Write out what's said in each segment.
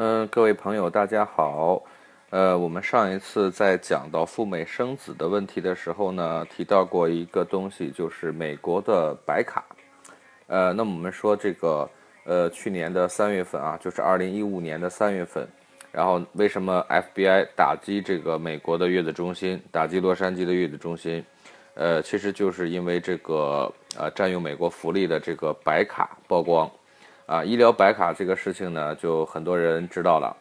嗯，各位朋友，大家好。呃，我们上一次在讲到赴美生子的问题的时候呢，提到过一个东西，就是美国的白卡。呃，那么我们说这个，呃，去年的三月份啊，就是二零一五年的三月份，然后为什么 FBI 打击这个美国的月子中心，打击洛杉矶的月子中心？呃，其实就是因为这个，呃，占用美国福利的这个白卡曝光。啊，医疗白卡这个事情呢，就很多人知道了。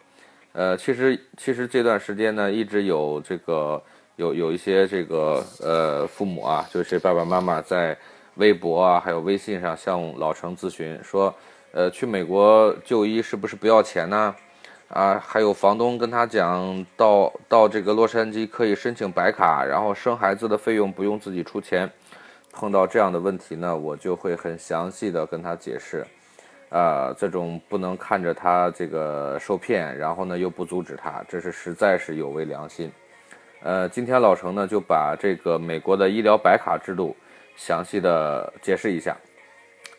呃，其实其实这段时间呢，一直有这个有有一些这个呃父母啊，就是爸爸妈妈在微博啊，还有微信上向老程咨询说，呃，去美国就医是不是不要钱呢？啊，还有房东跟他讲到到这个洛杉矶可以申请白卡，然后生孩子的费用不用自己出钱。碰到这样的问题呢，我就会很详细的跟他解释。啊，这种不能看着他这个受骗，然后呢又不阻止他，这是实在是有违良心。呃，今天老程呢就把这个美国的医疗白卡制度详细的解释一下。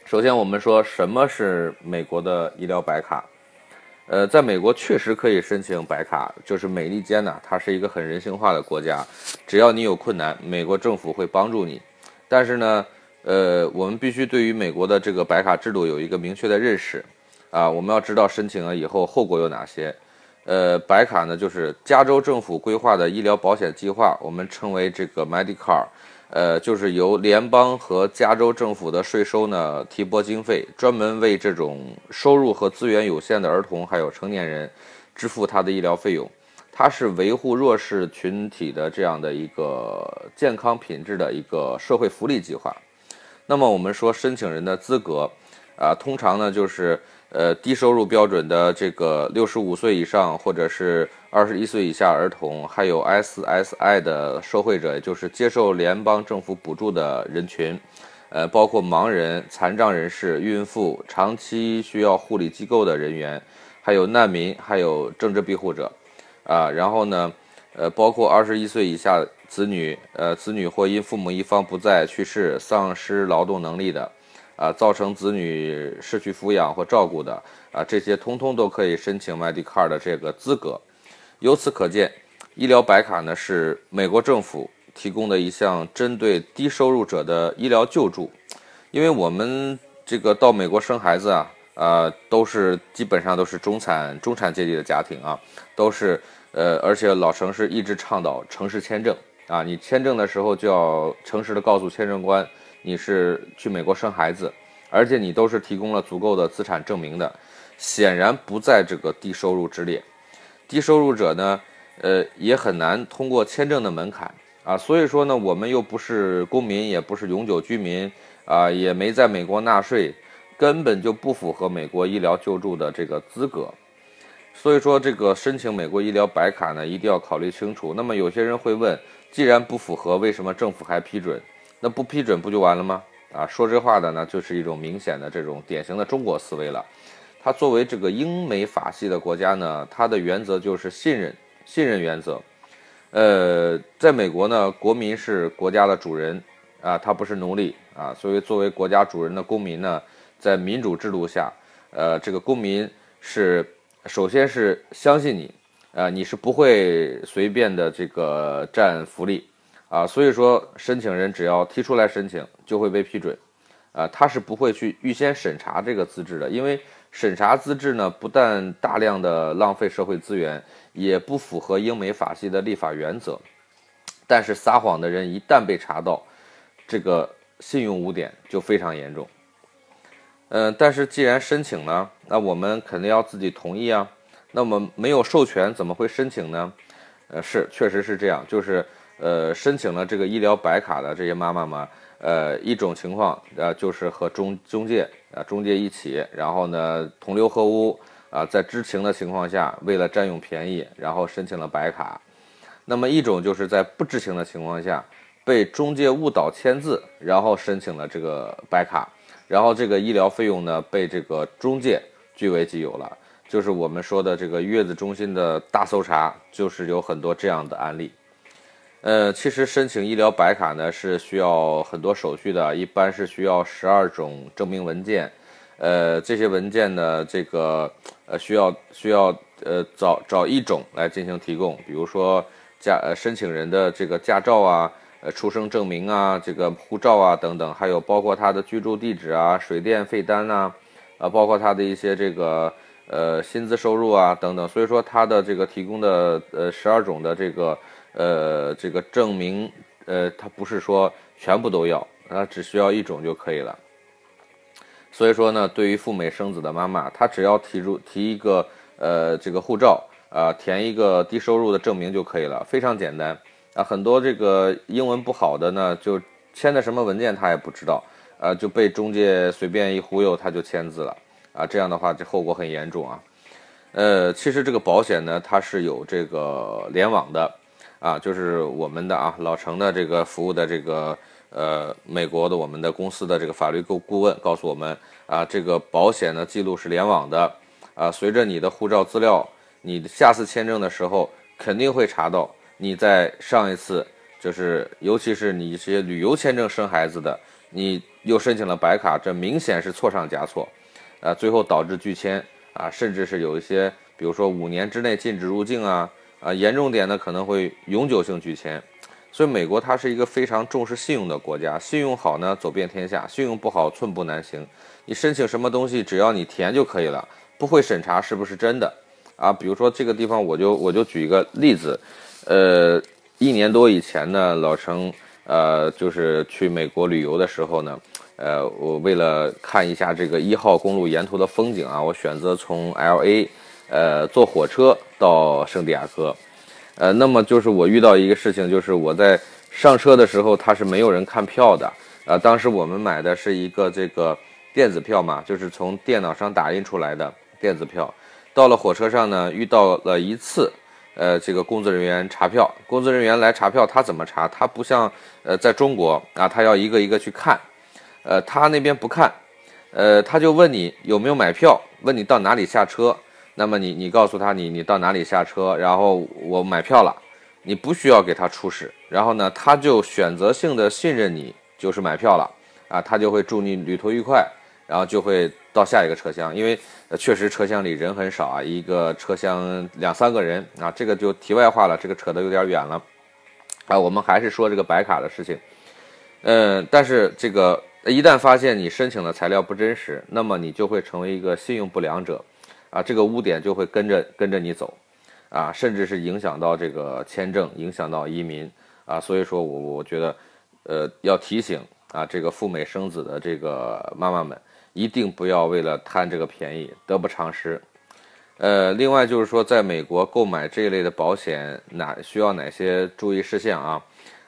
首先，我们说什么是美国的医疗白卡？呃，在美国确实可以申请白卡，就是美利坚呢，它是一个很人性化的国家，只要你有困难，美国政府会帮助你。但是呢。呃，我们必须对于美国的这个白卡制度有一个明确的认识，啊，我们要知道申请了以后后果有哪些。呃，白卡呢，就是加州政府规划的医疗保险计划，我们称为这个 Medicare，呃，就是由联邦和加州政府的税收呢提拨经费，专门为这种收入和资源有限的儿童还有成年人支付他的医疗费用。它是维护弱势群体的这样的一个健康品质的一个社会福利计划。那么我们说申请人的资格，啊，通常呢就是呃低收入标准的这个六十五岁以上或者是二十一岁以下儿童，还有 SSI 的受惠者，也就是接受联邦政府补助的人群，呃，包括盲人、残障人士、孕妇、长期需要护理机构的人员，还有难民，还有政治庇护者，啊，然后呢，呃，包括二十一岁以下。子女，呃，子女或因父母一方不在去世、丧失劳动能力的，啊，造成子女失去抚养或照顾的，啊，这些通通都可以申请 Medicare 的这个资格。由此可见，医疗白卡呢是美国政府提供的一项针对低收入者的医疗救助。因为我们这个到美国生孩子啊，呃，都是基本上都是中产中产阶级的家庭啊，都是，呃，而且老城市一直倡导城市签证。啊，你签证的时候就要诚实的告诉签证官，你是去美国生孩子，而且你都是提供了足够的资产证明的，显然不在这个低收入之列。低收入者呢，呃，也很难通过签证的门槛啊。所以说呢，我们又不是公民，也不是永久居民啊，也没在美国纳税，根本就不符合美国医疗救助的这个资格。所以说，这个申请美国医疗白卡呢，一定要考虑清楚。那么有些人会问。既然不符合，为什么政府还批准？那不批准不就完了吗？啊，说这话的呢，就是一种明显的这种典型的中国思维了。它作为这个英美法系的国家呢，它的原则就是信任，信任原则。呃，在美国呢，国民是国家的主人啊，他不是奴隶啊。所以作为国家主人的公民呢，在民主制度下，呃，这个公民是首先是相信你。啊，你是不会随便的这个占福利，啊，所以说申请人只要提出来申请就会被批准，啊，他是不会去预先审查这个资质的，因为审查资质呢，不但大量的浪费社会资源，也不符合英美法系的立法原则。但是撒谎的人一旦被查到，这个信用污点就非常严重。嗯，但是既然申请了，那我们肯定要自己同意啊。那么没有授权怎么会申请呢？呃，是，确实是这样，就是呃，申请了这个医疗白卡的这些妈妈们，呃，一种情况，呃，就是和中中介啊，中介一起，然后呢，同流合污啊，在知情的情况下，为了占用便宜，然后申请了白卡。那么一种就是在不知情的情况下，被中介误导签字，然后申请了这个白卡，然后这个医疗费用呢，被这个中介据为己有了。就是我们说的这个月子中心的大搜查，就是有很多这样的案例。呃，其实申请医疗白卡呢是需要很多手续的，一般是需要十二种证明文件，呃，这些文件呢，这个呃需要需要呃找找一种来进行提供，比如说驾呃申请人的这个驾照啊，呃出生证明啊，这个护照啊等等，还有包括他的居住地址啊、水电费单呐，啊，包括他的一些这个呃薪资收入啊等等。所以说他的这个提供的呃十二种的这个呃这个证明，呃，他不是说全部都要。啊，只需要一种就可以了。所以说呢，对于赴美生子的妈妈，她只要提出提一个呃这个护照啊，填一个低收入的证明就可以了，非常简单啊。很多这个英文不好的呢，就签的什么文件他也不知道啊，就被中介随便一忽悠他就签字了啊。这样的话，这后果很严重啊。呃，其实这个保险呢，它是有这个联网的啊，就是我们的啊老程的这个服务的这个。呃，美国的我们的公司的这个法律顾顾问告诉我们啊，这个保险的记录是联网的啊。随着你的护照资料，你下次签证的时候肯定会查到你在上一次，就是尤其是你一些旅游签证生孩子的，你又申请了白卡，这明显是错上加错，啊，最后导致拒签啊，甚至是有一些，比如说五年之内禁止入境啊，啊，严重点呢可能会永久性拒签。所以，美国它是一个非常重视信用的国家，信用好呢，走遍天下；信用不好，寸步难行。你申请什么东西，只要你填就可以了，不会审查是不是真的啊。比如说这个地方，我就我就举一个例子，呃，一年多以前呢，老程呃就是去美国旅游的时候呢，呃，我为了看一下这个一号公路沿途的风景啊，我选择从 L A 呃坐火车到圣地亚哥。呃，那么就是我遇到一个事情，就是我在上车的时候，他是没有人看票的。啊，当时我们买的是一个这个电子票嘛，就是从电脑上打印出来的电子票。到了火车上呢，遇到了一次，呃，这个工作人员查票。工作人员来查票，他怎么查？他不像呃在中国啊，他要一个一个去看。呃，他那边不看，呃，他就问你有没有买票，问你到哪里下车。那么你你告诉他你你到哪里下车，然后我买票了，你不需要给他出示，然后呢他就选择性的信任你，就是买票了啊，他就会祝你旅途愉快，然后就会到下一个车厢，因为确实车厢里人很少啊，一个车厢两三个人啊，这个就题外话了，这个扯得有点远了啊，我们还是说这个白卡的事情，嗯，但是这个一旦发现你申请的材料不真实，那么你就会成为一个信用不良者。啊，这个污点就会跟着跟着你走，啊，甚至是影响到这个签证，影响到移民，啊，所以说我我觉得，呃，要提醒啊，这个赴美生子的这个妈妈们，一定不要为了贪这个便宜得不偿失。呃，另外就是说，在美国购买这一类的保险，哪需要哪些注意事项啊？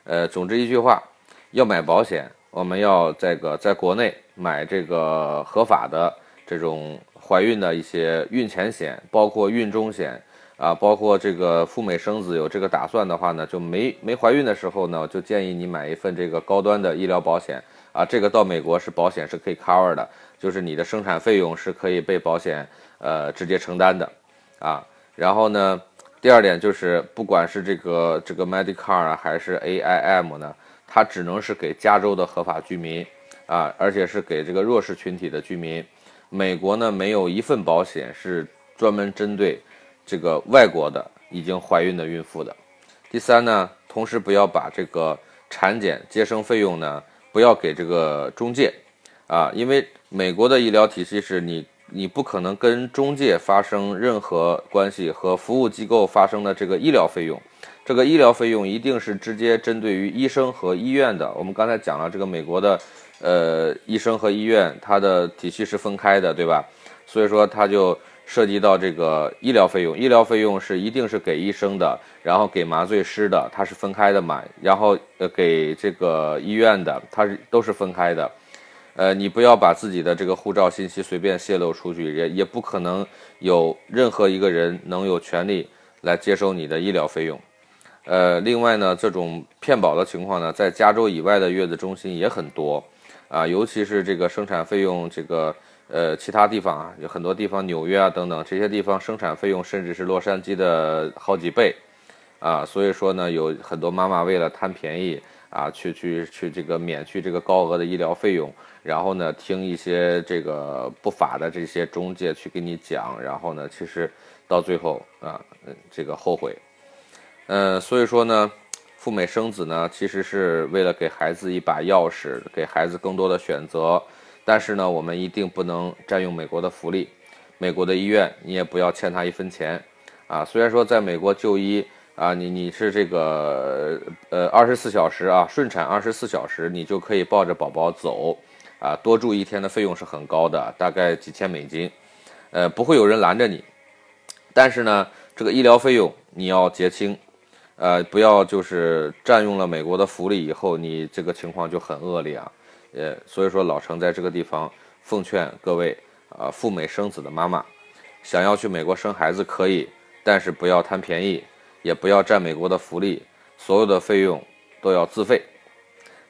呃，总之一句话，要买保险，我们要这个在国内买这个合法的这种。怀孕的一些孕前险，包括孕中险啊，包括这个赴美生子有这个打算的话呢，就没没怀孕的时候呢，就建议你买一份这个高端的医疗保险啊，这个到美国是保险是可以 cover 的，就是你的生产费用是可以被保险呃直接承担的啊。然后呢，第二点就是不管是这个这个 Medicare 啊，还是 AIM 呢，它只能是给加州的合法居民啊，而且是给这个弱势群体的居民。美国呢，没有一份保险是专门针对这个外国的已经怀孕的孕妇的。第三呢，同时不要把这个产检、接生费用呢，不要给这个中介啊，因为美国的医疗体系是你你不可能跟中介发生任何关系和服务机构发生的这个医疗费用，这个医疗费用一定是直接针对于医生和医院的。我们刚才讲了这个美国的。呃，医生和医院它的体系是分开的，对吧？所以说它就涉及到这个医疗费用，医疗费用是一定是给医生的，然后给麻醉师的，它是分开的嘛。然后呃，给这个医院的，它是都是分开的。呃，你不要把自己的这个护照信息随便泄露出去，也也不可能有任何一个人能有权利来接收你的医疗费用。呃，另外呢，这种骗保的情况呢，在加州以外的月子中心也很多。啊，尤其是这个生产费用，这个呃，其他地方啊，有很多地方，纽约啊等等这些地方，生产费用甚至是洛杉矶的好几倍，啊，所以说呢，有很多妈妈为了贪便宜啊，去去去这个免去这个高额的医疗费用，然后呢，听一些这个不法的这些中介去给你讲，然后呢，其实到最后啊，这个后悔。嗯，所以说呢，赴美生子呢，其实是为了给孩子一把钥匙，给孩子更多的选择。但是呢，我们一定不能占用美国的福利，美国的医院你也不要欠他一分钱。啊，虽然说在美国就医啊，你你是这个呃二十四小时啊，顺产二十四小时，你就可以抱着宝宝走，啊，多住一天的费用是很高的，大概几千美金，呃，不会有人拦着你，但是呢，这个医疗费用你要结清，呃，不要就是占用了美国的福利以后，你这个情况就很恶劣啊，呃，所以说老程在这个地方奉劝各位啊赴美生子的妈妈，想要去美国生孩子可以。但是不要贪便宜，也不要占美国的福利，所有的费用都要自费。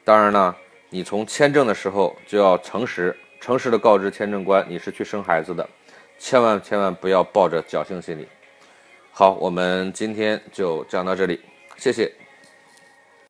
当然呢，你从签证的时候就要诚实，诚实的告知签证官你是去生孩子的，千万千万不要抱着侥幸心理。好，我们今天就讲到这里，谢谢。